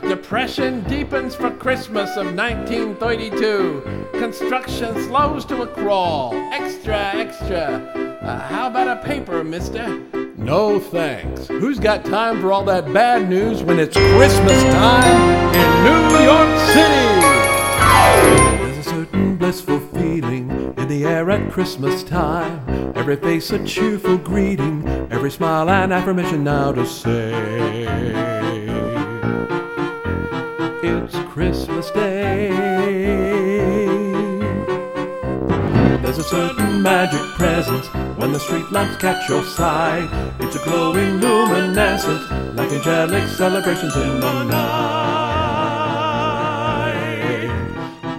Depression deepens for Christmas of 1932. Construction slows to a crawl. Extra, extra. Uh, how about a paper, mister? No thanks. Who's got time for all that bad news when it's Christmas time in New York City? There's a certain blissful feeling in the air at Christmas time. Every face a cheerful greeting, every smile an affirmation now to say. It's Christmas Day. There's a certain magic presence when the street lamps catch your sight. It's a glowing luminescence, like angelic celebrations in the night.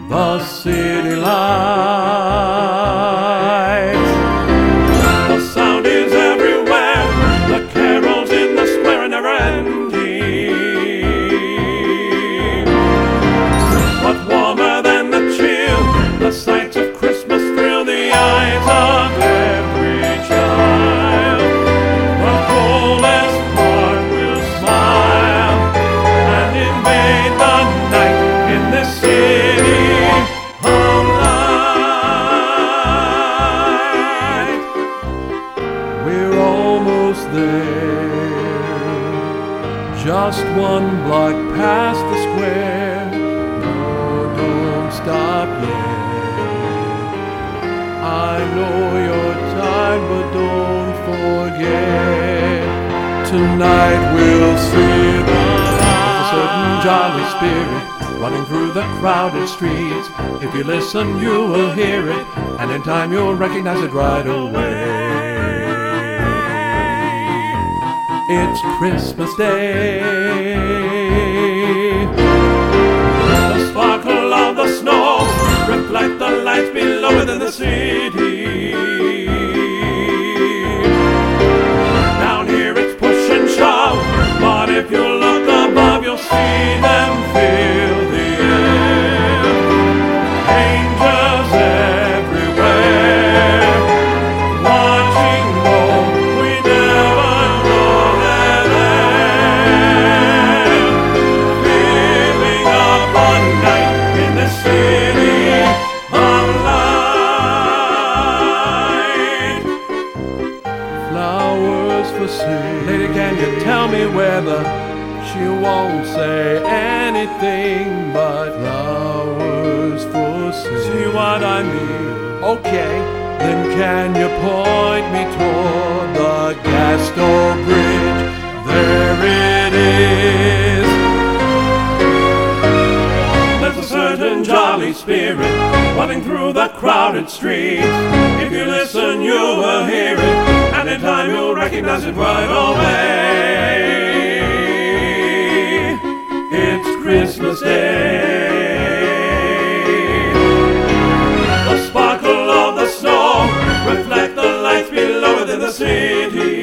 The city lights. Just one block past the square. No, don't stop yet. I know you're tired, but don't forget. Tonight we'll see the light. A certain jolly spirit running through the crowded streets. If you listen, you will hear it, and in time you'll recognize it right away. It's Christmas Day. The sparkle of the snow reflect the lights below within the city. Anything but flowers for sale. See what I mean? Okay. Then can you point me toward the Gapstow Bridge? There it is. There's a certain jolly spirit running through the crowded streets. If you listen, you will hear it, and in time you'll recognize it right away. Christmas Day. The sparkle of the snow reflect the lights below within the sea.